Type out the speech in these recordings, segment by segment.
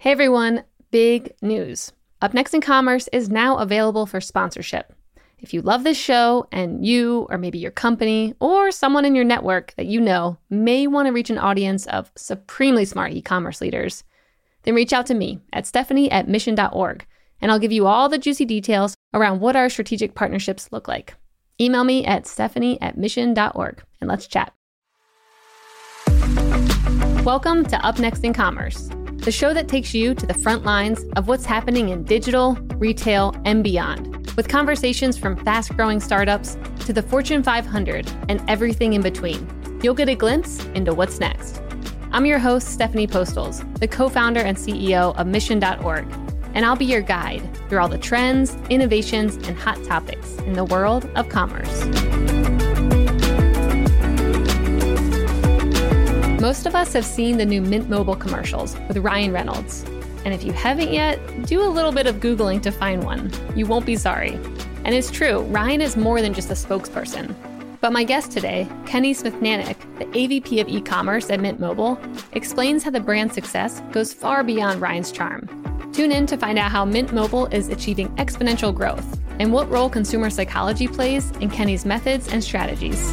Hey everyone, big news. Up Next in Commerce is now available for sponsorship. If you love this show and you, or maybe your company, or someone in your network that you know may want to reach an audience of supremely smart e commerce leaders, then reach out to me at stephanie at mission.org and I'll give you all the juicy details around what our strategic partnerships look like. Email me at stephanie at mission.org and let's chat. Welcome to Up Next in Commerce the show that takes you to the front lines of what's happening in digital, retail, and beyond, with conversations from fast growing startups to the Fortune 500 and everything in between. You'll get a glimpse into what's next. I'm your host, Stephanie Postles, the co founder and CEO of Mission.org, and I'll be your guide through all the trends, innovations, and hot topics in the world of commerce. Most of us have seen the new Mint Mobile commercials with Ryan Reynolds. And if you haven't yet, do a little bit of Googling to find one. You won't be sorry. And it's true, Ryan is more than just a spokesperson. But my guest today, Kenny Smithnanic, the AVP of e-commerce at Mint Mobile, explains how the brand's success goes far beyond Ryan's charm. Tune in to find out how Mint Mobile is achieving exponential growth and what role consumer psychology plays in Kenny's methods and strategies.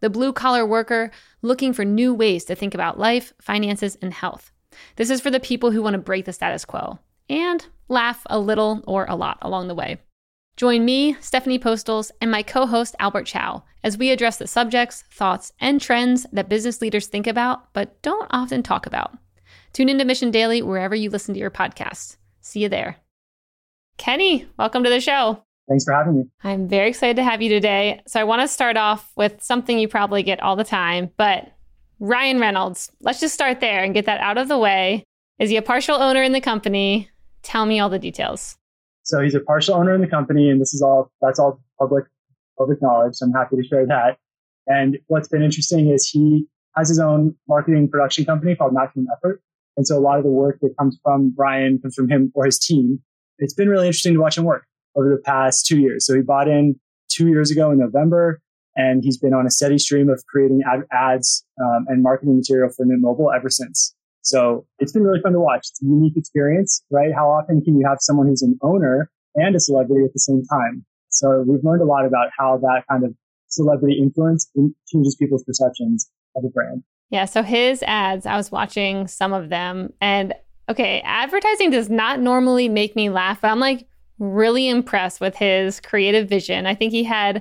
the blue collar worker looking for new ways to think about life, finances, and health. This is for the people who want to break the status quo and laugh a little or a lot along the way. Join me, Stephanie Postles, and my co host, Albert Chow, as we address the subjects, thoughts, and trends that business leaders think about but don't often talk about. Tune into Mission Daily wherever you listen to your podcasts. See you there. Kenny, welcome to the show. Thanks for having me. I'm very excited to have you today. So, I want to start off with something you probably get all the time, but Ryan Reynolds, let's just start there and get that out of the way. Is he a partial owner in the company? Tell me all the details. So, he's a partial owner in the company, and this is all that's all public public knowledge. So I'm happy to share that. And what's been interesting is he has his own marketing production company called Maximum Effort. And so a lot of the work that comes from Ryan comes from him or his team. It's been really interesting to watch him work over the past two years. So he bought in two years ago in November, and he's been on a steady stream of creating ad- ads um, and marketing material for Mint Mobile ever since. So it's been really fun to watch. It's a unique experience, right? How often can you have someone who's an owner and a celebrity at the same time? So we've learned a lot about how that kind of celebrity influence changes people's perceptions of a brand. Yeah. So his ads, I was watching some of them and okay, advertising does not normally make me laugh, but I'm like, really impressed with his creative vision. I think he had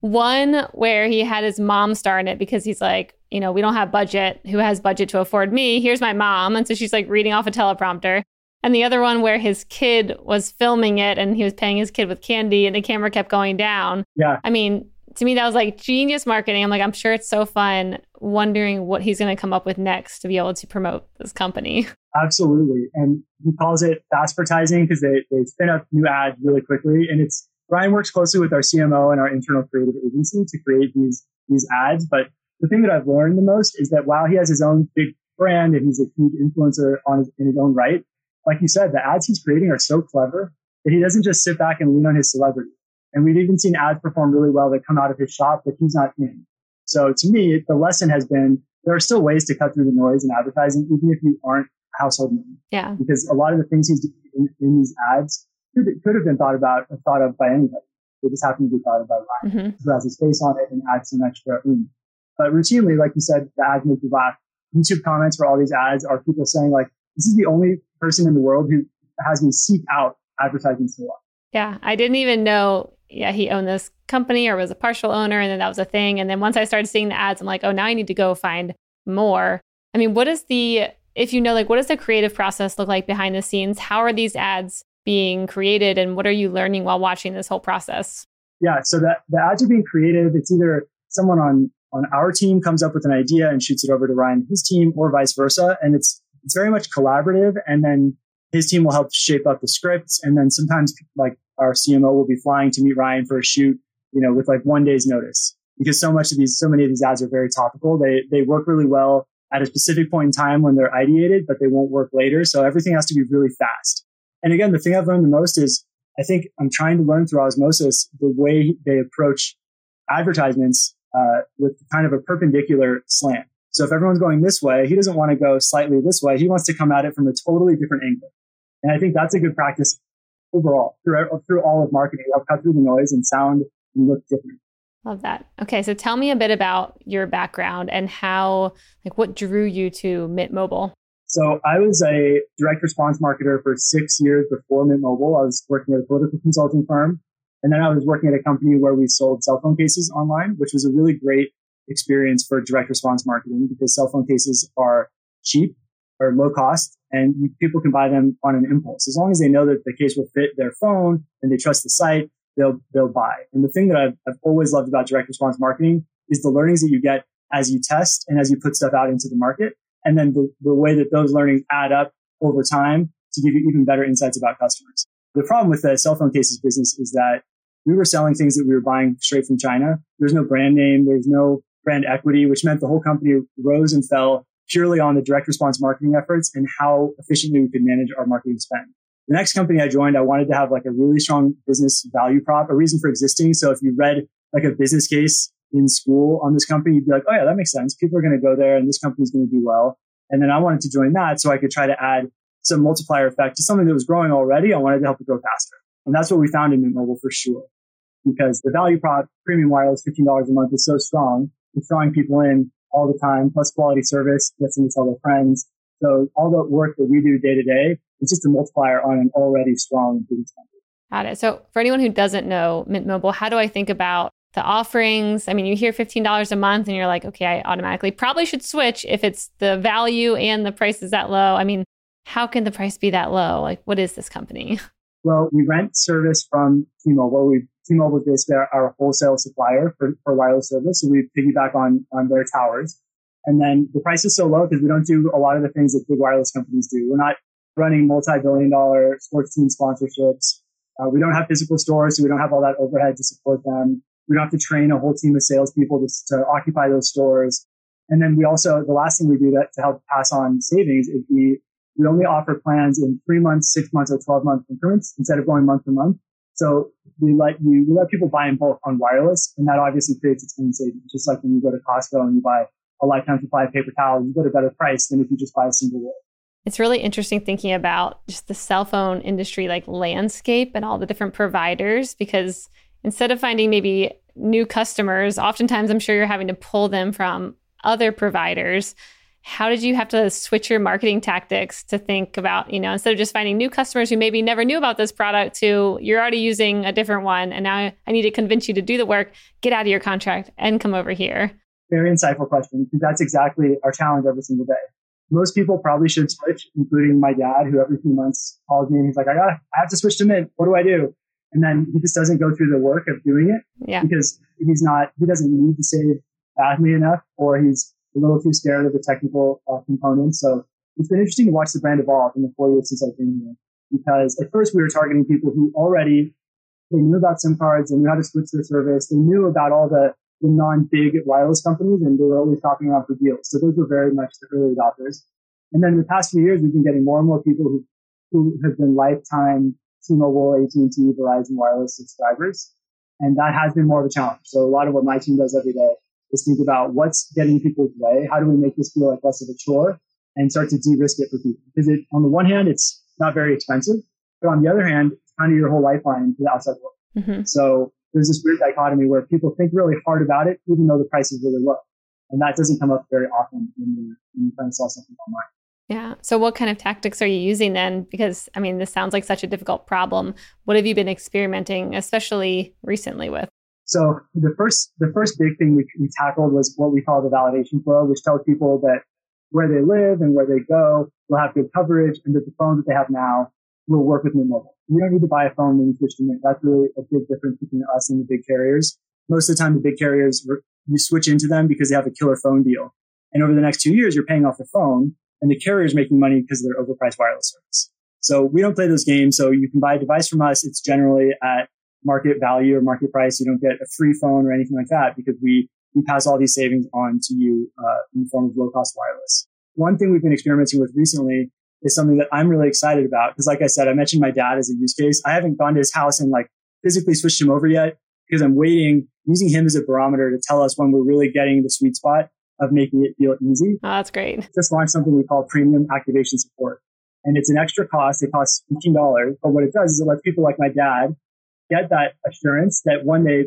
one where he had his mom star in it because he's like, you know, we don't have budget. Who has budget to afford me? Here's my mom. And so she's like reading off a teleprompter. And the other one where his kid was filming it and he was paying his kid with candy and the camera kept going down. Yeah. I mean, to me, that was like genius marketing. I'm like, I'm sure it's so fun wondering what he's going to come up with next to be able to promote this company. Absolutely. And he calls it fast because they, they spin up new ads really quickly. And it's Ryan works closely with our CMO and our internal creative agency to create these, these ads. But the thing that I've learned the most is that while he has his own big brand and he's a huge influencer on his, in his own right, like you said, the ads he's creating are so clever that he doesn't just sit back and lean on his celebrity. And we've even seen ads perform really well that come out of his shop that he's not in. So to me, the lesson has been there are still ways to cut through the noise in advertising, even if you aren't household name. Yeah. Because a lot of the things he's doing in, in these ads could, could have been thought about, thought of by anybody. They just happen to be thought of by Ryan, mm-hmm. who has his face on it and adds some extra oomph. But routinely, like you said, the ads make you laugh. YouTube comments for all these ads are people saying like, this is the only person in the world who has me seek out advertising so long. Yeah. I didn't even know yeah, he owned this company or was a partial owner. And then that was a thing. And then once I started seeing the ads, I'm like, oh, now I need to go find more. I mean, what is the if you know, like, what does the creative process look like behind the scenes? How are these ads being created and what are you learning while watching this whole process? Yeah, so that the ads are being created. It's either someone on on our team comes up with an idea and shoots it over to Ryan his team, or vice versa. And it's it's very much collaborative. And then his team will help shape up the scripts. And then sometimes like our CMO will be flying to meet Ryan for a shoot, you know, with like one day's notice. Because so much of these, so many of these ads are very topical. They they work really well at a specific point in time when they're ideated, but they won't work later. So everything has to be really fast. And again, the thing I've learned the most is I think I'm trying to learn through osmosis the way they approach advertisements uh, with kind of a perpendicular slant. So if everyone's going this way, he doesn't want to go slightly this way. He wants to come at it from a totally different angle. And I think that's a good practice overall through, through all of marketing. I'll cut through the noise and sound and look different. Love that. Okay, so tell me a bit about your background and how, like, what drew you to Mint Mobile. So I was a direct response marketer for six years before Mint Mobile. I was working at a political consulting firm. And then I was working at a company where we sold cell phone cases online, which was a really great experience for direct response marketing because cell phone cases are cheap or low cost and people can buy them on an impulse. As long as they know that the case will fit their phone and they trust the site, they'll, they'll buy. And the thing that I've, I've always loved about direct response marketing is the learnings that you get as you test and as you put stuff out into the market and then the, the way that those learnings add up over time to give you even better insights about customers. The problem with the cell phone cases business is that we were selling things that we were buying straight from China. There's no brand name. There's no brand equity, which meant the whole company rose and fell purely on the direct response marketing efforts and how efficiently we could manage our marketing spend. The next company I joined, I wanted to have like a really strong business value prop, a reason for existing. So if you read like a business case in school on this company, you'd be like, oh yeah, that makes sense. People are going to go there and this company's going to do well. And then I wanted to join that so I could try to add some multiplier effect to something that was growing already. I wanted to help it grow faster. And that's what we found in Mint Mobile for sure. Because the value prop, premium wireless, $15 a month is so strong. It's drawing people in all the time, plus quality service, gets them to tell their friends. So all the work that we do day to day is just a multiplier on an already strong business company. Got it. So for anyone who doesn't know Mint Mobile, how do I think about the offerings. I mean, you hear $15 a month and you're like, okay, I automatically probably should switch if it's the value and the price is that low. I mean, how can the price be that low? Like, what is this company? Well, we rent service from T-Mobile. We T-Mobile is basically our, our wholesale supplier for, for wireless service. So we piggyback on, on their towers. And then the price is so low because we don't do a lot of the things that big wireless companies do. We're not running multi-billion dollar sports team sponsorships. Uh, we don't have physical stores, so we don't have all that overhead to support them. We don't have to train a whole team of salespeople to, to occupy those stores. And then we also, the last thing we do that to help pass on savings is we, we only offer plans in three months, six months, or 12 month increments instead of going month to month. So we let you, we let people buy in bulk on wireless and that obviously creates its own savings. Just like when you go to Costco and you buy a lifetime supply of paper towels, you get a better price than if you just buy a single roll. It's really interesting thinking about just the cell phone industry like landscape and all the different providers because instead of finding maybe new customers, oftentimes I'm sure you're having to pull them from other providers. How did you have to switch your marketing tactics to think about, you know, instead of just finding new customers who maybe never knew about this product to you're already using a different one and now I need to convince you to do the work, get out of your contract and come over here? Very insightful question that's exactly our challenge every single day. Most people probably should switch, including my dad, who every few months calls me and he's like, I got I have to switch to Mint. What do I do? and then he just doesn't go through the work of doing it yeah. because he's not he doesn't need to save badly enough or he's a little too scared of the technical uh, components so it's been interesting to watch the brand evolve in the four years since i've been here because at first we were targeting people who already they knew about sim cards they knew how to switch their service they knew about all the, the non-big wireless companies and they were always shopping around for deals so those were very much the early adopters and then in the past few years we've been getting more and more people who who have been lifetime T-Mobile, AT&T, Verizon wireless subscribers. And that has been more of a challenge. So a lot of what my team does every day is think about what's getting people's way. How do we make this feel like less of a chore and start to de-risk it for people? Because it, on the one hand, it's not very expensive, but on the other hand, it's kind of your whole lifeline to the outside world. Mm-hmm. So there's this weird dichotomy where people think really hard about it, even though the price is really low. And that doesn't come up very often when you're, when you're trying to sell something online. Yeah. So, what kind of tactics are you using then? Because, I mean, this sounds like such a difficult problem. What have you been experimenting, especially recently, with? So, the first the first big thing we, we tackled was what we call the validation flow, which tells people that where they live and where they go will have good coverage and that the phone that they have now will work with Mint Mobile. You don't need to buy a phone when you switch to Mint. That's really a big difference between us and the big carriers. Most of the time, the big carriers, you switch into them because they have a killer phone deal. And over the next two years, you're paying off the phone and the carrier is making money because of their overpriced wireless service. So we don't play those games. So you can buy a device from us. It's generally at market value or market price. You don't get a free phone or anything like that because we, we pass all these savings on to you uh, in the form of low cost wireless. One thing we've been experimenting with recently is something that I'm really excited about because, like I said, I mentioned my dad as a use case. I haven't gone to his house and like physically switched him over yet because I'm waiting, using him as a barometer to tell us when we're really getting the sweet spot of making it feel easy. Oh, that's great. Just launched something we call premium activation support. And it's an extra cost. It costs $15. But what it does is it lets people like my dad get that assurance that when they,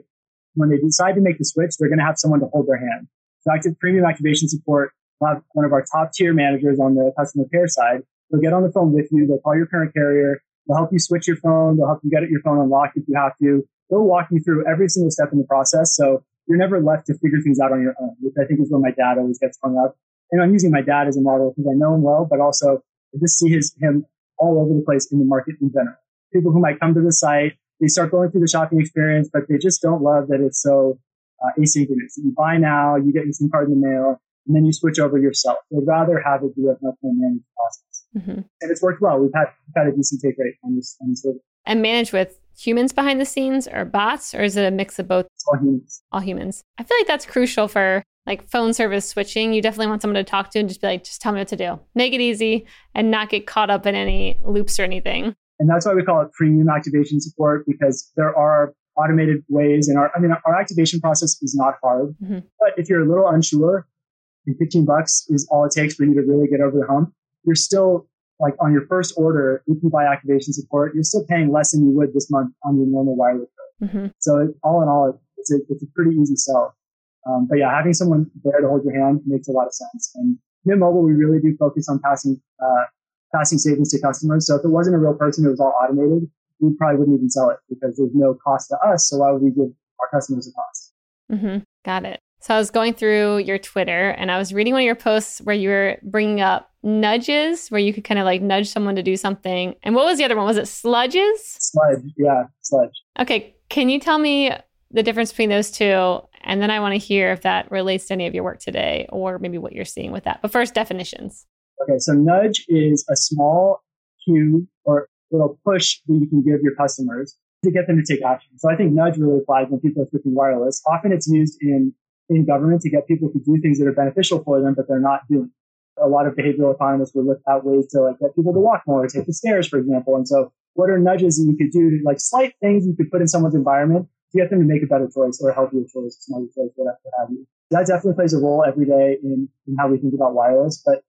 when they decide to make the switch, they're going to have someone to hold their hand. So active premium activation support, we'll have one of our top tier managers on the customer care side. They'll get on the phone with you. They'll call your current carrier. They'll help you switch your phone. They'll help you get your phone unlocked if you have to. They'll walk you through every single step in the process. So you're never left to figure things out on your own, which I think is where my dad always gets hung up. And I'm using my dad as a model because I know him well, but also I just see his him all over the place in the market in general. People who might come to the site, they start going through the shopping experience, but they just don't love that it's so uh, asynchronous. You buy now, you get your SIM card in the mail, and then you switch over yourself. They'd rather have it be a much more managed process. Mm-hmm. And it's worked well. We've had, we've had a decent take rate on this, on this. And managed with humans behind the scenes or bots, or is it a mix of both? all humans. All humans. I feel like that's crucial for like phone service switching. You definitely want someone to talk to and just be like, just tell me what to do. Make it easy and not get caught up in any loops or anything. And that's why we call it premium activation support because there are automated ways and our, I mean, our activation process is not hard, mm-hmm. but if you're a little unsure and 15 bucks is all it takes for you to really get over the hump, you're still like on your first order, if you buy activation support, you're still paying less than you would this month on your normal wireless bill. Mm-hmm. So all in all, it's a, it's a pretty easy sell. Um, but yeah, having someone there to hold your hand makes a lot of sense. And Mint Mobile, we really do focus on passing, uh, passing savings to customers. So if it wasn't a real person, it was all automated, we probably wouldn't even sell it because there's no cost to us. So why would we give our customers a cost? Mm-hmm. Got it. So I was going through your Twitter and I was reading one of your posts where you were bringing up nudges, where you could kind of like nudge someone to do something. And what was the other one? Was it sludges? Sludge, yeah, sludge. Okay, can you tell me the difference between those two? And then I want to hear if that relates to any of your work today or maybe what you're seeing with that. But first, definitions. Okay, so nudge is a small cue or little push that you can give your customers to get them to take action. So I think nudge really applies when people are switching wireless. Often it's used in in government to get people to do things that are beneficial for them, but they're not doing. A lot of behavioral economists would look at ways to like get people to walk more, take the stairs, for example. And so, what are nudges that you could do, to like slight things you could put in someone's environment to get them to make a better choice or a healthier choice, smarter choice, whatever have you. That definitely plays a role every day in, in how we think about wireless. But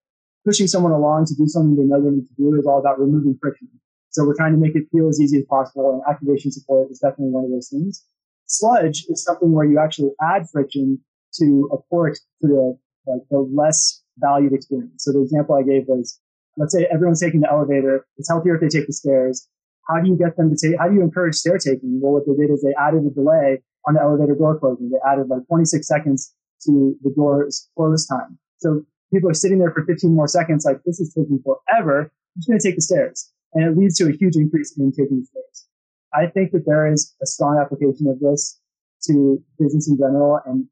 pushing someone along to do something they know they need to do is all about removing friction. So we're trying to make it feel as easy as possible, and activation support is definitely one of those things. Sludge is something where you actually add friction to a poor, to the, like, the less valued experience. So the example I gave was, let's say everyone's taking the elevator. It's healthier if they take the stairs. How do you get them to take, how do you encourage stair taking? Well, what they did is they added a delay on the elevator door closing. They added like 26 seconds to the door's close time. So people are sitting there for 15 more seconds, like this is taking forever. I'm just going to take the stairs. And it leads to a huge increase in taking the stairs. I think that there is a strong application of this to business in general and,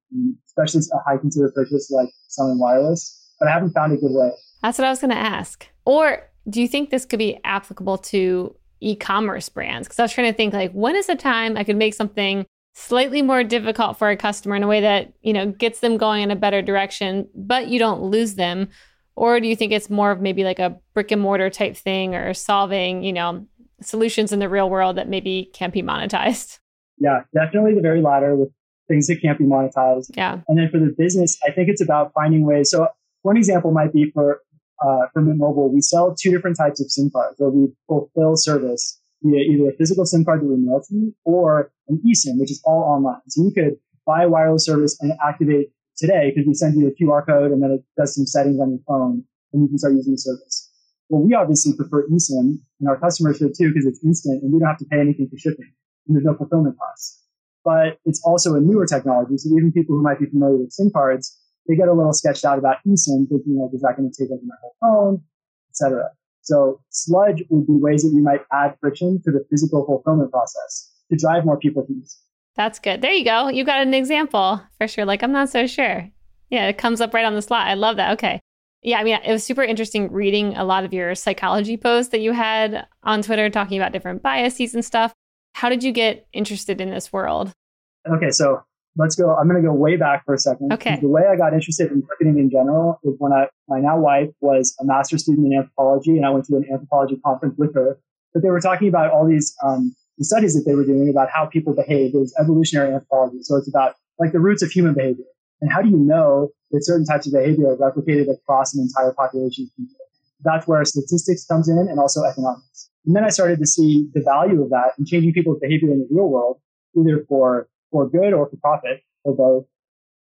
especially a high consider purchase like selling wireless, but I haven't found a good way. That's what I was going to ask. Or do you think this could be applicable to e-commerce brands? Because I was trying to think like, when is the time I could make something slightly more difficult for a customer in a way that you know gets them going in a better direction, but you don't lose them? Or do you think it's more of maybe like a brick and mortar type thing or solving, you know, solutions in the real world that maybe can't be monetized? Yeah, definitely the very latter with things that can't be monetized. Yeah. And then for the business, I think it's about finding ways. So one example might be for uh, for Mint Mobile, we sell two different types of SIM cards where we fulfill service via either a physical SIM card that we mail to you or an eSIM, which is all online. So you could buy a wireless service and activate today because we send you a QR code and then it does some settings on your phone and you can start using the service. Well, we obviously prefer eSIM and our customers should too because it's instant and we don't have to pay anything for shipping and there's no fulfillment costs. But it's also a newer technology. So even people who might be familiar with SIM cards they get a little sketched out about eSIM, thinking like, is that going to take over my whole phone, etc. So sludge would be ways that you might add friction to the physical fulfillment process to drive more people to use. That's good. There you go. You got an example for sure. Like, I'm not so sure. Yeah, it comes up right on the slot. I love that. Okay. Yeah, I mean, it was super interesting reading a lot of your psychology posts that you had on Twitter talking about different biases and stuff. How did you get interested in this world? Okay, so let's go. I'm going to go way back for a second. Okay. The way I got interested in marketing in general is when I, my now wife was a master's student in anthropology, and I went to an anthropology conference with her. But they were talking about all these um, studies that they were doing about how people behave. It was evolutionary anthropology, so it's about like the roots of human behavior. And how do you know that certain types of behavior are replicated across an entire population of people? That's where statistics comes in and also economics. And then I started to see the value of that in changing people's behavior in the real world, either for, for good or for profit or both.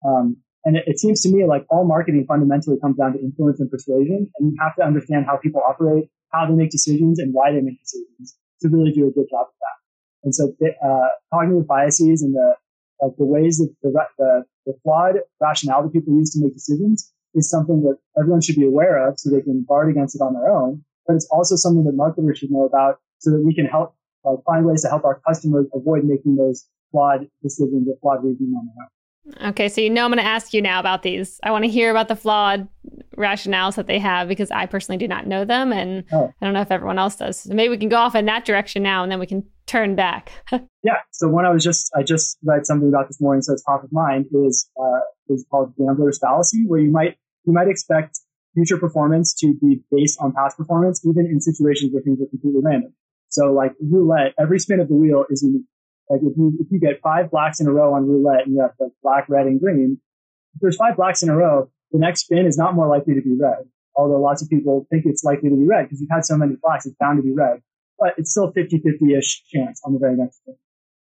Um, and it, it, seems to me like all marketing fundamentally comes down to influence and persuasion. And you have to understand how people operate, how they make decisions, and why they make decisions to really do a good job of that. And so, uh, cognitive biases and the like the ways that the, the, the flawed rationale that people use to make decisions is something that everyone should be aware of so they can guard against it on their own. But it's also something that marketers should know about so that we can help uh, find ways to help our customers avoid making those flawed decisions or flawed reasoning on their own. Okay, so you know I'm going to ask you now about these. I want to hear about the flawed rationales that they have because I personally do not know them, and oh. I don't know if everyone else does. So maybe we can go off in that direction now, and then we can turn back. yeah. So one I was just I just read something about this morning, so it's top of mind is uh, is called gambler's fallacy, where you might you might expect future performance to be based on past performance, even in situations where things are completely random. So like roulette, every spin of the wheel is unique. Like if you if you get five blacks in a row on roulette and you have like black, red, and green, if there's five blacks in a row, the next spin is not more likely to be red. Although lots of people think it's likely to be red because you've had so many blacks, it's bound to be red but it's still 50-50-ish chance on the very next thing.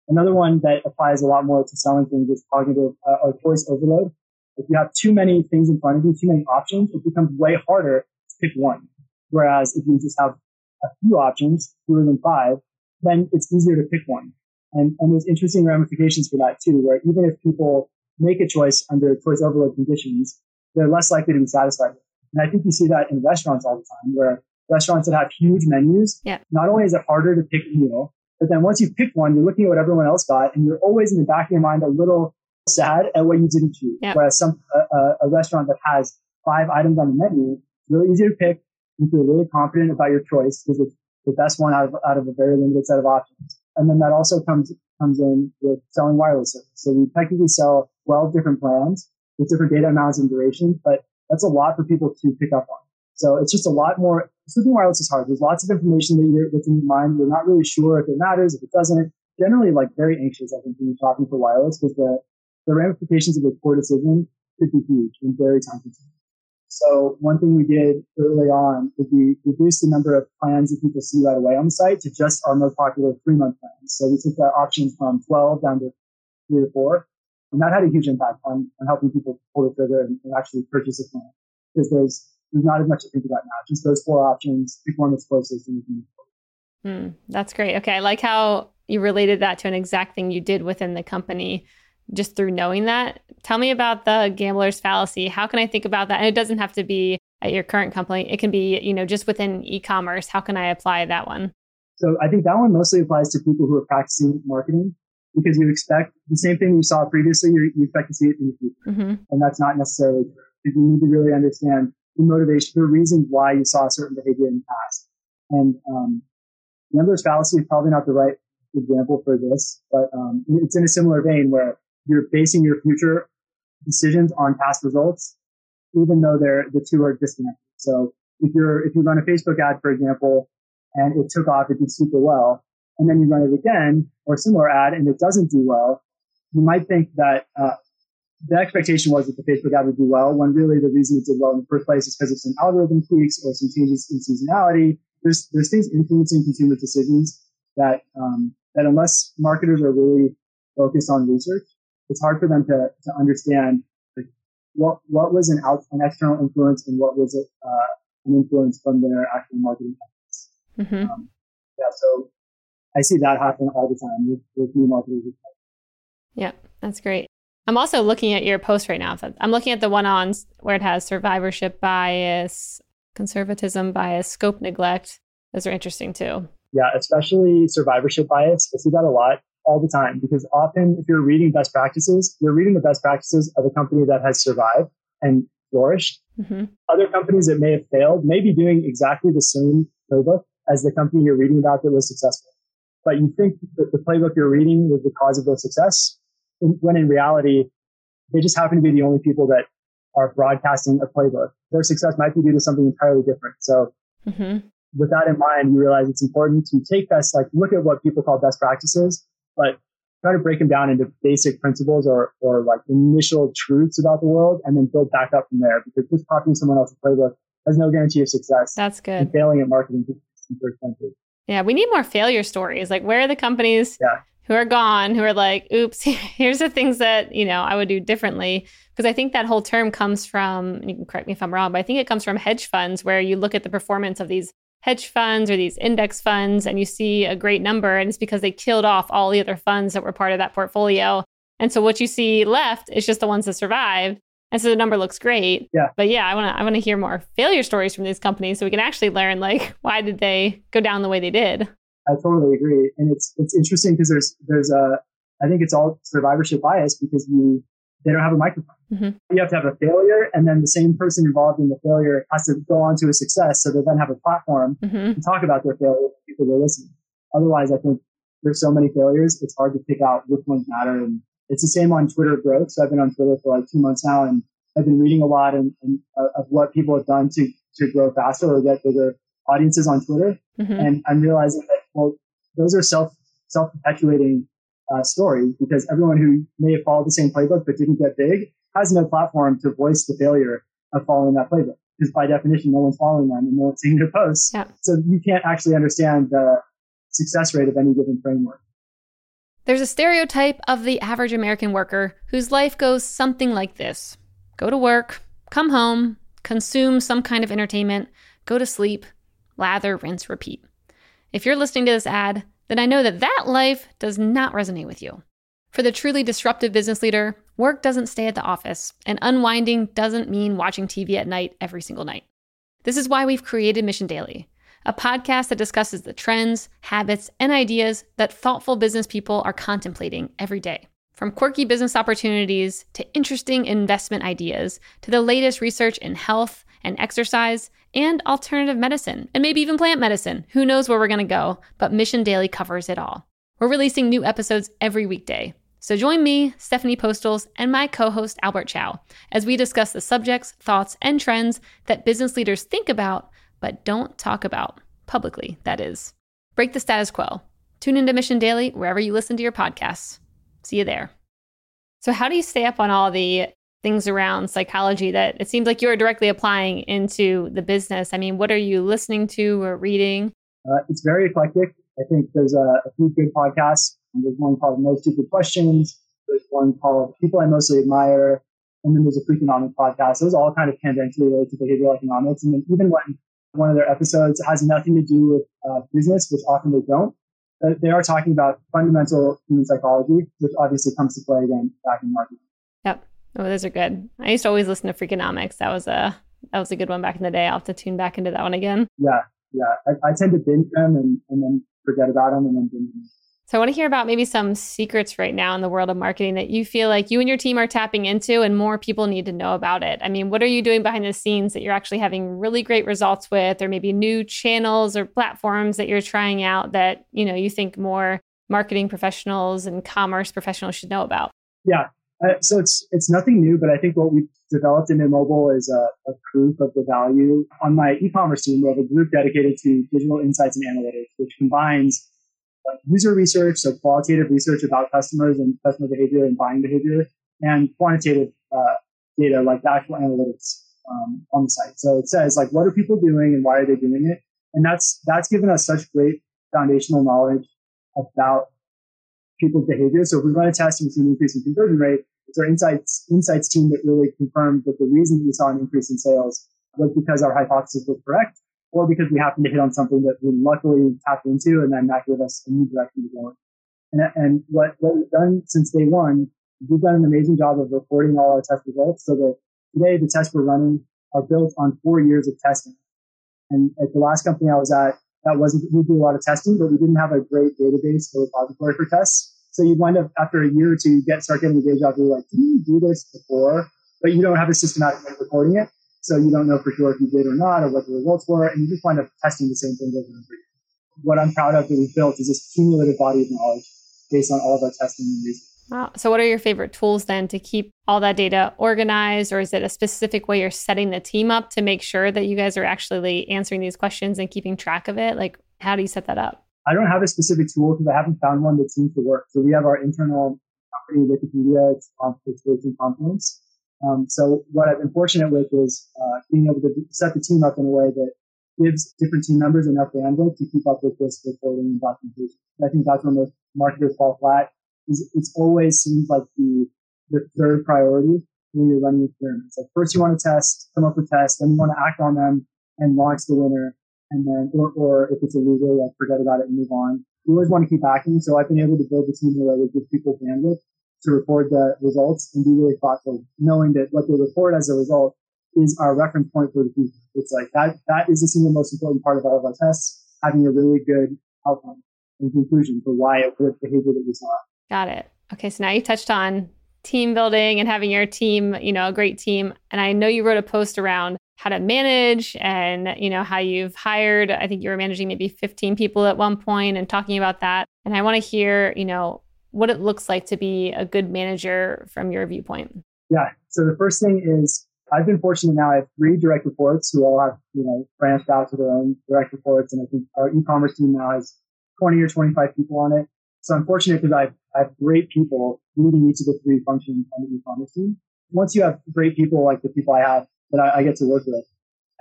Another one that applies a lot more to selling things is cognitive uh, or choice overload. If you have too many things in front of you, too many options, it becomes way harder to pick one. Whereas if you just have a few options, fewer than five, then it's easier to pick one. And, and there's interesting ramifications for that too, where even if people make a choice under choice overload conditions, they're less likely to be satisfied. And I think you see that in restaurants all the time, where restaurants that have huge menus, yeah. not only is it harder to pick a meal, but then once you pick one, you're looking at what everyone else got, and you're always in the back of your mind a little sad at what you didn't choose. Whereas some a, a, restaurant that has five items on the menu, it's really easy to pick. You feel really confident about your choice because it's the best one out of out of a very limited set of options. And then that also comes comes in with selling wireless service. So we technically sell 12 different plans with different data amounts and durations, but that's a lot for people to pick up on. So it's just a lot more. Switching wireless is hard. There's lots of information that you're, that's in your mind. You're not really sure if it matters, if it doesn't. Generally, like very anxious, I think, when you're shopping for wireless because the, the ramifications of a poor decision could be huge and very time consuming. So one thing we did early on is we reduced the number of plans that people see right away on the site to just our most popular three month plans. So we took that option from 12 down to three or four. And that had a huge impact on, on helping people pull the trigger and, and actually purchase a plan. Because there's there's not as much to think about now. Just those four options, pick one that's closest and you can Mm, that's great. Okay. I like how you related that to an exact thing you did within the company just through knowing that. Tell me about the gambler's fallacy. How can I think about that? And it doesn't have to be at your current company. It can be, you know, just within e-commerce. How can I apply that one? So I think that one mostly applies to people who are practicing marketing because you expect the same thing you saw previously, you, expect to see it in the future. Mm-hmm. And that's not necessarily true. You need to really understand the motivation, the reasons why you saw a certain behavior in the past. And um, gambler's fallacy is probably not the right example for this, but um, it's in a similar vein where you're basing your future decisions on past results, even though they're the two are disconnected. So if you're if you run a Facebook ad, for example, and it took off, it did super well, and then you run it again or a similar ad and it doesn't do well, you might think that uh, the expectation was that the Facebook ad would do well, when really the reason it did well in the first place is because of some algorithm tweaks or some changes in seasonality. There's there's things influencing consumer decisions that um, that unless marketers are really focused on research, it's hard for them to to understand like, what what was an out an external influence and what was uh, an influence from their actual marketing efforts. Mm-hmm. Um, yeah, so I see that happen all the time with, with new marketers. Yeah, that's great. I'm also looking at your post right now. I'm looking at the one on where it has survivorship bias, conservatism bias, scope neglect. Those are interesting too. Yeah, especially survivorship bias. I see that a lot all the time because often if you're reading best practices, you're reading the best practices of a company that has survived and flourished. Mm-hmm. Other companies that may have failed may be doing exactly the same playbook as the company you're reading about that was successful. But you think that the playbook you're reading was the cause of their success, when in reality, they just happen to be the only people that are broadcasting a playbook. Their success might be due to something entirely different. So mm-hmm. with that in mind, you realize it's important to take best, like look at what people call best practices, but try to break them down into basic principles or, or like initial truths about the world and then build back up from there because just copying someone else's playbook has no guarantee of success. That's good. And failing at marketing is super expensive. Yeah, we need more failure stories. Like, where are the companies yeah. who are gone who are like, oops, here's the things that, you know, I would do differently? Because I think that whole term comes from, you can correct me if I'm wrong, but I think it comes from hedge funds where you look at the performance of these hedge funds or these index funds and you see a great number and it's because they killed off all the other funds that were part of that portfolio. And so what you see left is just the ones that survived. And so the number looks great. Yeah. But yeah, I want to I want to hear more failure stories from these companies so we can actually learn like why did they go down the way they did. I totally agree, and it's it's interesting because there's there's a I think it's all survivorship bias because you they don't have a microphone. Mm-hmm. You have to have a failure, and then the same person involved in the failure has to go on to a success, so they then have a platform mm-hmm. to talk about their failure. People are listening. Otherwise, I think there's so many failures, it's hard to pick out which ones matter. And it's the same on Twitter growth. So I've been on Twitter for like two months now, and I've been reading a lot and, and uh, of what people have done to to grow faster or get bigger audiences on Twitter. Mm-hmm. And I'm realizing that well, those are self self perpetuating uh, stories because everyone who may have followed the same playbook but didn't get big has no platform to voice the failure of following that playbook because by definition no one's following them and no one's seeing their posts. Yeah. So you can't actually understand the success rate of any given framework. There's a stereotype of the average American worker whose life goes something like this go to work, come home, consume some kind of entertainment, go to sleep, lather, rinse, repeat. If you're listening to this ad, then I know that that life does not resonate with you. For the truly disruptive business leader, work doesn't stay at the office, and unwinding doesn't mean watching TV at night every single night. This is why we've created Mission Daily, a podcast that discusses the trends, habits, and ideas that thoughtful business people are contemplating every day. From quirky business opportunities to interesting investment ideas to the latest research in health and exercise and alternative medicine and maybe even plant medicine. Who knows where we're going to go, but Mission Daily covers it all. We're releasing new episodes every weekday. So join me, Stephanie Postles, and my co host Albert Chow as we discuss the subjects, thoughts, and trends that business leaders think about but don't talk about publicly, that is. Break the status quo. Tune into Mission Daily wherever you listen to your podcasts. See you there. So, how do you stay up on all the things around psychology that it seems like you're directly applying into the business? I mean, what are you listening to or reading? Uh, it's very eclectic. I think there's a, a few good podcasts. There's one called No Stupid Questions. There's one called People I Mostly Admire. And then there's a Freakonomics podcast. Those all kind of tangentially related to behavioral economics. And then even when one of their episodes has nothing to do with uh, business, which often they don't, uh, they are talking about fundamental human psychology, which obviously comes to play again back in marketing. Yep. Oh, those are good. I used to always listen to Freakonomics. That was a that was a good one back in the day. I'll have to tune back into that one again. Yeah, yeah. I, I tend to binge them and, and then forget about them and then binge them. So I want to hear about maybe some secrets right now in the world of marketing that you feel like you and your team are tapping into and more people need to know about it. I mean, what are you doing behind the scenes that you're actually having really great results with or maybe new channels or platforms that you're trying out that, you know, you think more marketing professionals and commerce professionals should know about? Yeah. Uh, so it's it's nothing new, but I think what we've developed in Mobile is a, a proof of the value. On my e-commerce team, we have a group dedicated to digital insights and analytics, which combines user research, so qualitative research about customers and customer behavior and buying behavior, and quantitative uh, data like the actual analytics um, on the site. So it says like what are people doing and why are they doing it, and that's that's given us such great foundational knowledge about people's behavior. So if we run a test and we see an increase in conversion rate, it's our insights insights team that really confirmed that the reason we saw an increase in sales was because our hypothesis was correct or because we happened to hit on something that we luckily tapped into and then that gave us a new direction to go in. And, and what, what we've done since day one We've done an amazing job of reporting all our test results so that today the tests we're running are built on four years of testing. And at the last company I was at, that wasn't, we do a lot of testing, but we didn't have a great database or repository for tests. So you wind up after a year or two, get start getting a day job. You're like, did you do this before? But you don't have a systematic way of recording it. So you don't know for sure if you did or not or what the results were. And you just wind up testing the same thing over and over again. What I'm proud of that we've built is this cumulative body of knowledge based on all of our testing and research. Wow. So, what are your favorite tools then to keep all that data organized? Or is it a specific way you're setting the team up to make sure that you guys are actually answering these questions and keeping track of it? Like, how do you set that up? I don't have a specific tool because I haven't found one that seems to work. So, we have our internal company, Wikipedia, it's, it's based in Confluence. Um, so, what I've been fortunate with is uh, being able to set the team up in a way that gives different team members enough bandwidth to keep up with this reporting and documentation. I think that's when the marketers fall flat is it's always seems like the the third priority when you're running experiments. Like first you want to test, come up with tests, then you want to act on them and launch the winner, and then or, or if it's illegal, like forget about it and move on. You always want to keep acting. So I've been able to build a team where I give people bandwidth to record the results and be really thoughtful, knowing that what they report as a result is our reference point for the future. It's like that that is the single most important part of all of our tests, having a really good outcome and conclusion for why it worked behavior that we saw. Got it. Okay, so now you touched on team building and having your team, you know, a great team. And I know you wrote a post around how to manage and, you know, how you've hired, I think you were managing maybe 15 people at one point and talking about that. And I want to hear, you know, what it looks like to be a good manager from your viewpoint. Yeah. So the first thing is I've been fortunate now. I have three direct reports who all have, you know, branched out to their own direct reports. And I think our e-commerce team now has 20 or 25 people on it. So I'm fortunate because I, I have great people leading each of the three functions on the e-commerce team. Once you have great people like the people I have that I, I get to work with,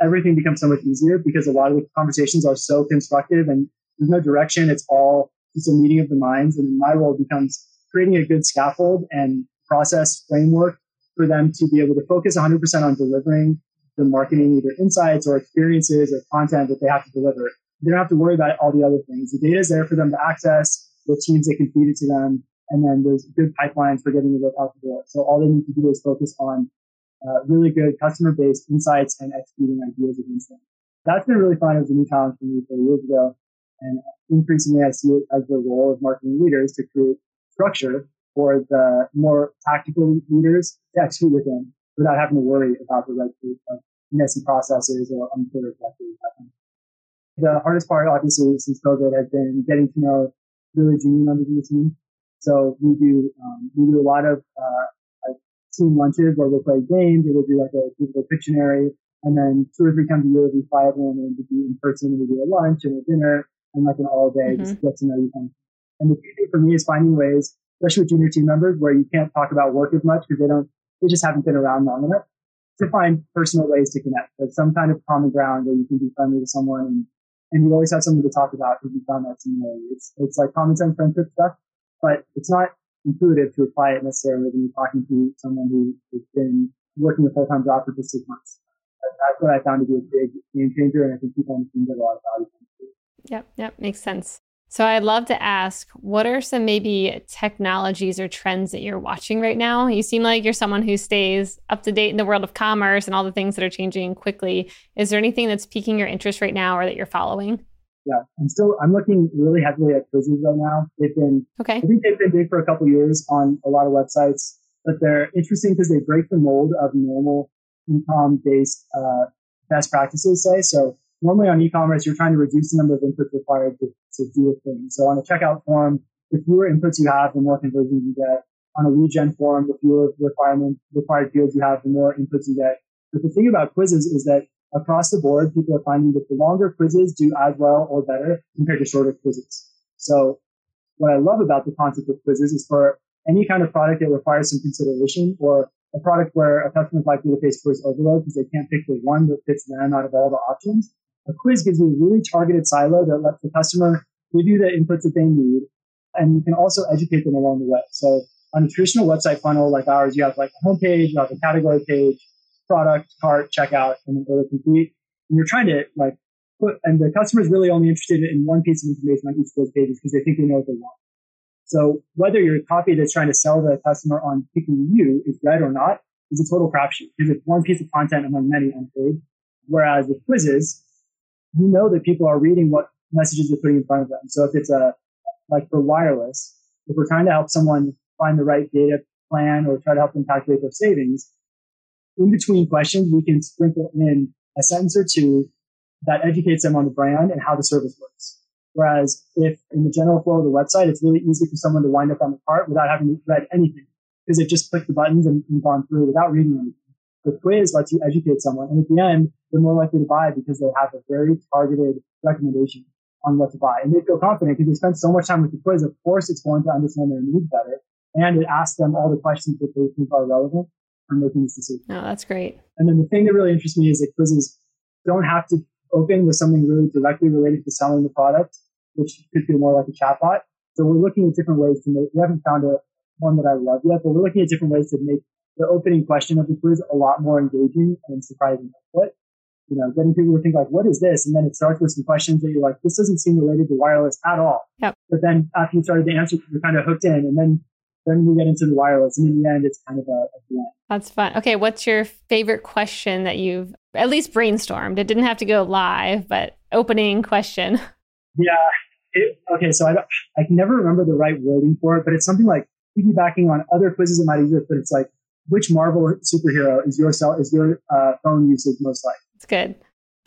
everything becomes so much easier because a lot of the conversations are so constructive and there's no direction. It's all just a meeting of the minds. And my role becomes creating a good scaffold and process framework for them to be able to focus 100% on delivering the marketing, either insights or experiences or content that they have to deliver. They don't have to worry about all the other things. The data is there for them to access the teams that can feed it to them, and then there's good pipelines for getting it out the door. So all they need to do is focus on uh, really good customer-based insights and executing ideas against them. That's been really fun as a new challenge for me four years ago, and increasingly I see it as the role of marketing leaders to create structure for the more tactical leaders to execute within without having to worry about the red tape of messy processes or unclear objectives. The hardest part, obviously, since COVID has been getting to know really junior members of the team. So we do um, we do a lot of uh, team lunches where we'll play games. We'll do like a digital Pictionary, and then two or three times a year we'd fly everyone in to be in person. we'd do a lunch and a dinner and like an all day mm-hmm. just get to know you. And the key for me is finding ways, especially with junior team members, where you can't talk about work as much because they don't they just haven't been around long enough to find personal ways to connect. Like some kind of common ground where you can be friendly to someone and and you always have something to talk about because you found that similarity. It's it's like common sense friendship stuff, but it's not intuitive to apply it necessarily when you're talking to someone who has been working a full time job for just six months. That's what I found to be a big game changer, and I think people can get a lot of value from it. Yep, yep, makes sense. So I'd love to ask, what are some maybe technologies or trends that you're watching right now? You seem like you're someone who stays up to date in the world of commerce and all the things that are changing quickly. Is there anything that's piquing your interest right now or that you're following? Yeah, I'm still I'm looking really heavily at quizzes right now. They've been okay. I think they've been big for a couple years on a lot of websites, but they're interesting because they break the mold of normal e-com based uh, best practices. Say so normally on e-commerce, you're trying to reduce the number of inputs required to, to do a thing. So on a checkout form, the fewer inputs you have, the more conversions you get. On a lead gen form, the fewer requirement, required fields you have, the more inputs you get. But the thing about quizzes is that across the board, people are finding that the longer quizzes do as well or better compared to shorter quizzes. So what I love about the concept of quizzes is for any kind of product that requires some consideration or a product where a customer is likely to face quiz overload because they can't pick the one that fits them out of all the options. A quiz gives you a really targeted silo that lets the customer give you the inputs that they need. And you can also educate them along the way. So on a traditional website funnel like ours, you have like a homepage, you have a category page, product, cart, checkout, and then order complete. And you're trying to like put, and the customer is really only interested in one piece of information on each of those pages because they think they know what they want. So whether your copy that's trying to sell the customer on picking you is read or not is a total crapshoot because it's one piece of content among many on page. Whereas with quizzes, you know that people are reading what messages you're putting in front of them. So if it's a, like for wireless, if we're trying to help someone find the right data plan or try to help them calculate their savings, in between questions, we can sprinkle in a sentence or two that educates them on the brand and how the service works. Whereas if in the general flow of the website, it's really easy for someone to wind up on the cart without having read anything because they've just clicked the buttons and, and gone through without reading anything. The quiz lets you educate someone. And at the end, they're more likely to buy because they have a very targeted recommendation on what to buy. And they feel confident because they spend so much time with the quiz. Of course, it's going to understand their needs better. And it asks them all the questions that they think are relevant making this decision. Oh, that's great. And then the thing that really interests me is that quizzes don't have to open with something really directly related to selling the product, which could feel more like a chatbot. So we're looking at different ways to make, we haven't found a one that I love yet, but we're looking at different ways to make the opening question of the quiz a lot more engaging and surprising. What, you know, getting people to think like, what is this? And then it starts with some questions that you're like, this doesn't seem related to wireless at all. Yep. But then after you started to answer, you're kind of hooked in and then then we get into the wireless and in the end it's kind of a, a blend. That's fun. Okay, what's your favorite question that you've at least brainstormed? It didn't have to go live, but opening question. Yeah. It, okay, so I I can never remember the right wording for it, but it's something like piggybacking on other quizzes that might exist, but it's like, which Marvel superhero is your cell is your uh, phone usage most like? It's good.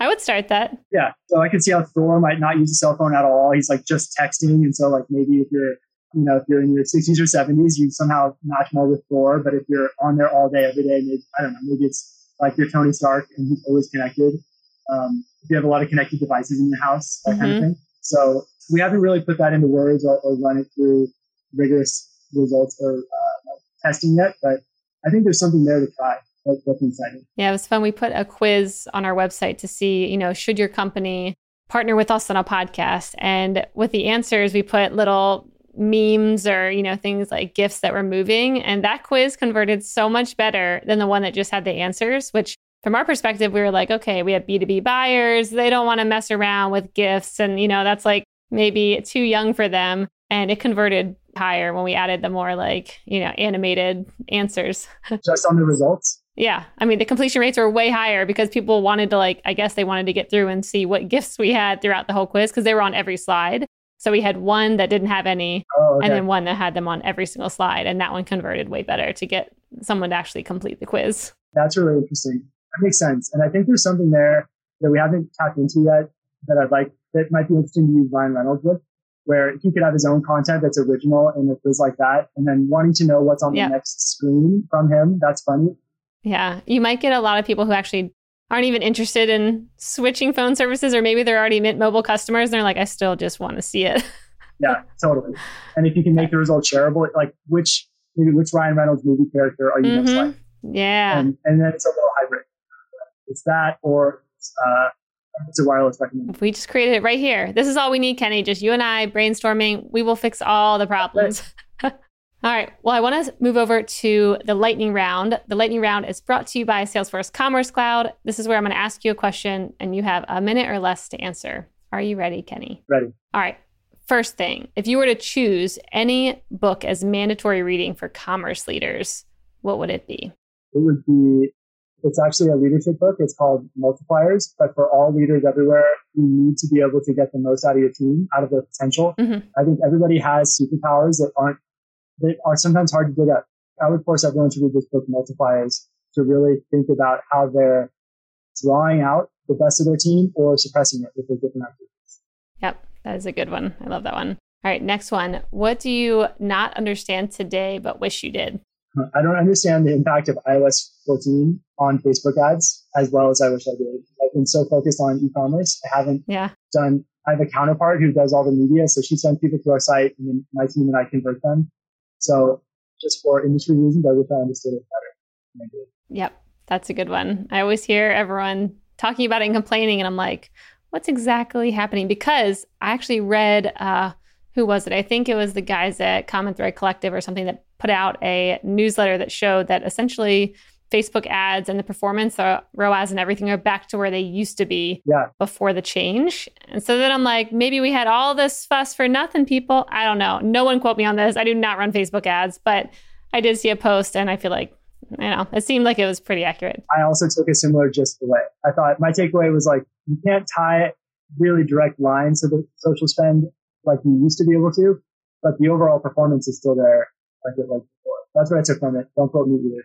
I would start that. Yeah. So I can see how Thor might not use a cell phone at all. He's like just texting. And so like maybe if you're, you know, if you're in your 60s or 70s, you somehow match more with Thor. But if you're on there all day, every day, maybe, I don't know, maybe it's like you're Tony Stark and he's always connected. Um, if you have a lot of connected devices in your house, that mm-hmm. kind of mm-hmm. thing. So we haven't really put that into words or, or run it through rigorous results or uh, testing yet, but I think there's something there to try. that's exciting. Yeah, it was fun. We put a quiz on our website to see, you know, should your company partner with us on a podcast? And with the answers, we put little memes or you know things like GIFs that were moving and that quiz converted so much better than the one that just had the answers which from our perspective we were like okay we have b2b buyers they don't want to mess around with GIFs and you know that's like maybe too young for them and it converted higher when we added the more like, you know, animated answers. Just on the results? Yeah. I mean, the completion rates were way higher because people wanted to, like, I guess they wanted to get through and see what GIFs we had throughout the whole quiz because they were on every slide. So we had one that didn't have any, oh, okay. and then one that had them on every single slide. And that one converted way better to get someone to actually complete the quiz. That's really interesting. That makes sense. And I think there's something there that we haven't tapped into yet that I'd like, that might be interesting to use Ryan Reynolds with where he could have his own content that's original and it was like that. And then wanting to know what's on yeah. the next screen from him. That's funny. Yeah. You might get a lot of people who actually aren't even interested in switching phone services, or maybe they're already Mint Mobile customers and they're like, I still just want to see it. yeah, totally. And if you can make the result shareable, like which maybe which Ryan Reynolds movie character are you mm-hmm. most like? Yeah. And, and then it's a little hybrid. It's that or uh, it's a wireless recommendation. We just created it right here. This is all we need, Kenny. Just you and I brainstorming. We will fix all the problems. All right. Well, I want to move over to the lightning round. The lightning round is brought to you by Salesforce Commerce Cloud. This is where I'm going to ask you a question and you have a minute or less to answer. Are you ready, Kenny? Ready. All right. First thing, if you were to choose any book as mandatory reading for commerce leaders, what would it be? It would be it's actually a leadership book. It's called Multipliers, but for all leaders everywhere, you need to be able to get the most out of your team, out of their potential. Mm-hmm. I think everybody has superpowers that aren't, that are sometimes hard to dig up. I would force everyone to read this book, Multipliers, to really think about how they're drawing out the best of their team or suppressing it with their different activities. Yep, that is a good one. I love that one. All right, next one. What do you not understand today but wish you did? I don't understand the impact of iOS 14 on Facebook ads as well as I wish I did. I've been so focused on e-commerce. I haven't yeah. done, I have a counterpart who does all the media. So she sends people to our site and then my team and I convert them. So just for industry reasons, I wish I understood it better. Yep. That's a good one. I always hear everyone talking about it and complaining. And I'm like, what's exactly happening? Because I actually read, uh, who was it? I think it was the guys at Common Thread Collective or something that put out a newsletter that showed that essentially Facebook ads and the performance, uh, the ROAS and everything are back to where they used to be yeah. before the change. And so then I'm like, maybe we had all this fuss for nothing, people. I don't know. No one quote me on this. I do not run Facebook ads, but I did see a post and I feel like, you know, it seemed like it was pretty accurate. I also took a similar just away. I thought my takeaway was like, you can't tie really direct lines to the social spend like you used to be able to, but the overall performance is still there like it was before. That's what I took from it. Don't quote me either.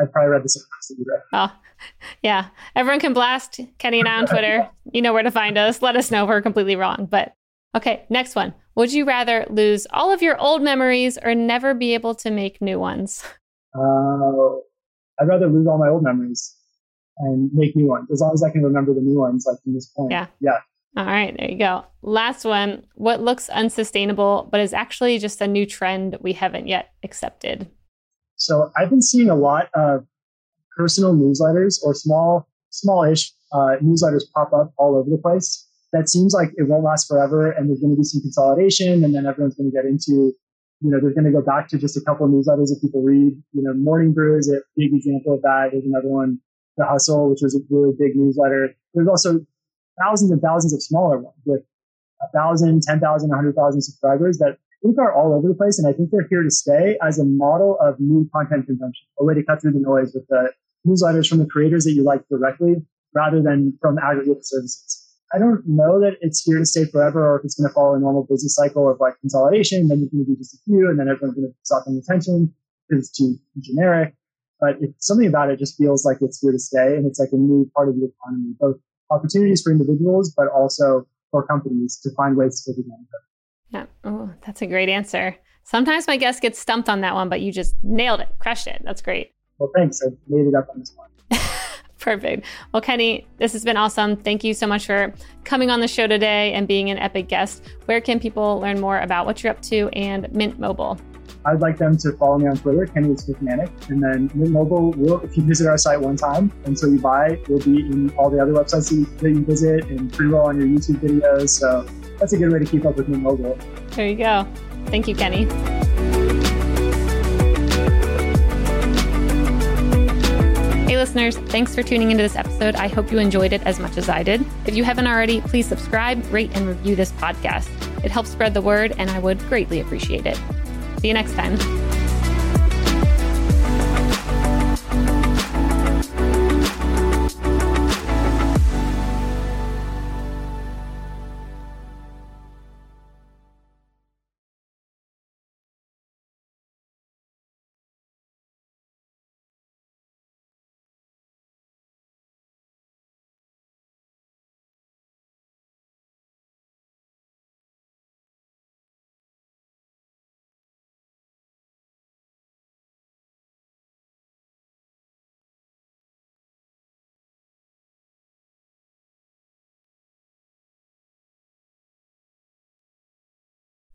I, probably read the same post that you read. Oh, yeah. Everyone can blast Kenny and I on Twitter. you know where to find us. Let us know if we're completely wrong. But okay, next one. Would you rather lose all of your old memories or never be able to make new ones? Uh, I'd rather lose all my old memories and make new ones as long as I can remember the new ones, like from this point. Yeah. Yeah. All right, there you go. Last one. What looks unsustainable, but is actually just a new trend we haven't yet accepted? So I've been seeing a lot of personal newsletters or small, smallish uh, newsletters pop up all over the place. That seems like it won't last forever, and there's going to be some consolidation, and then everyone's going to get into, you know, they're going to go back to just a couple of newsletters that people read. You know, Morning Brew is a big example of that. There's another one, The Hustle, which was a really big newsletter. There's also thousands and thousands of smaller ones with a thousand, ten thousand, a hundred thousand subscribers that Think are all over the place. And I think they're here to stay as a model of new content consumption, a way to cut through the noise with the newsletters from the creators that you like directly rather than from aggregate services. I don't know that it's here to stay forever or if it's going to follow a normal business cycle of like consolidation. Then you can do just a few and then everyone's going to stop paying attention because it's too generic. But something about it just feels like it's here to stay and it's like a new part of the economy, both opportunities for individuals, but also for companies to find ways to take advantage of. Yeah. Oh, that's a great answer. Sometimes my guest gets stumped on that one, but you just nailed it, crushed it. That's great. Well, thanks. I made it up on this one. Perfect. Well, Kenny, this has been awesome. Thank you so much for coming on the show today and being an epic guest. Where can people learn more about what you're up to and Mint Mobile? I'd like them to follow me on Twitter, Kenny Smithnanic. And then Mint Mobile will, if you visit our site one time until you buy, will be in all the other websites that you, that you visit and pre roll on your YouTube videos. So that's a good way to keep up with Mint Mobile. There you go. Thank you, Kenny. Hey, listeners, thanks for tuning into this episode. I hope you enjoyed it as much as I did. If you haven't already, please subscribe, rate, and review this podcast. It helps spread the word, and I would greatly appreciate it. See you next time.